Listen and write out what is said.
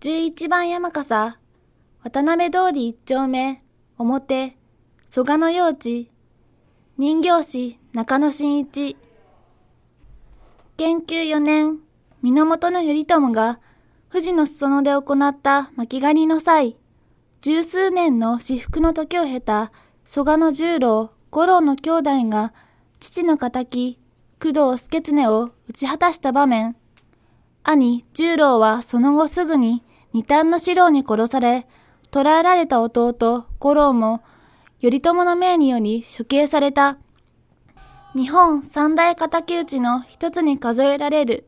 11番山笠、渡辺通り一丁目、表、蘇我の用地、人形師中野真一。研究4年、源頼朝が富士の裾野で行った巻狩りの際、十数年の私服の時を経た蘇我の十郎、五郎の兄弟が父の仇、工藤助経を打ち果たした場面。兄、十郎はその後すぐに二反の四郎に殺され、捕らえられた弟、五郎も、頼朝の命により処刑された。日本三大敵討ちの一つに数えられる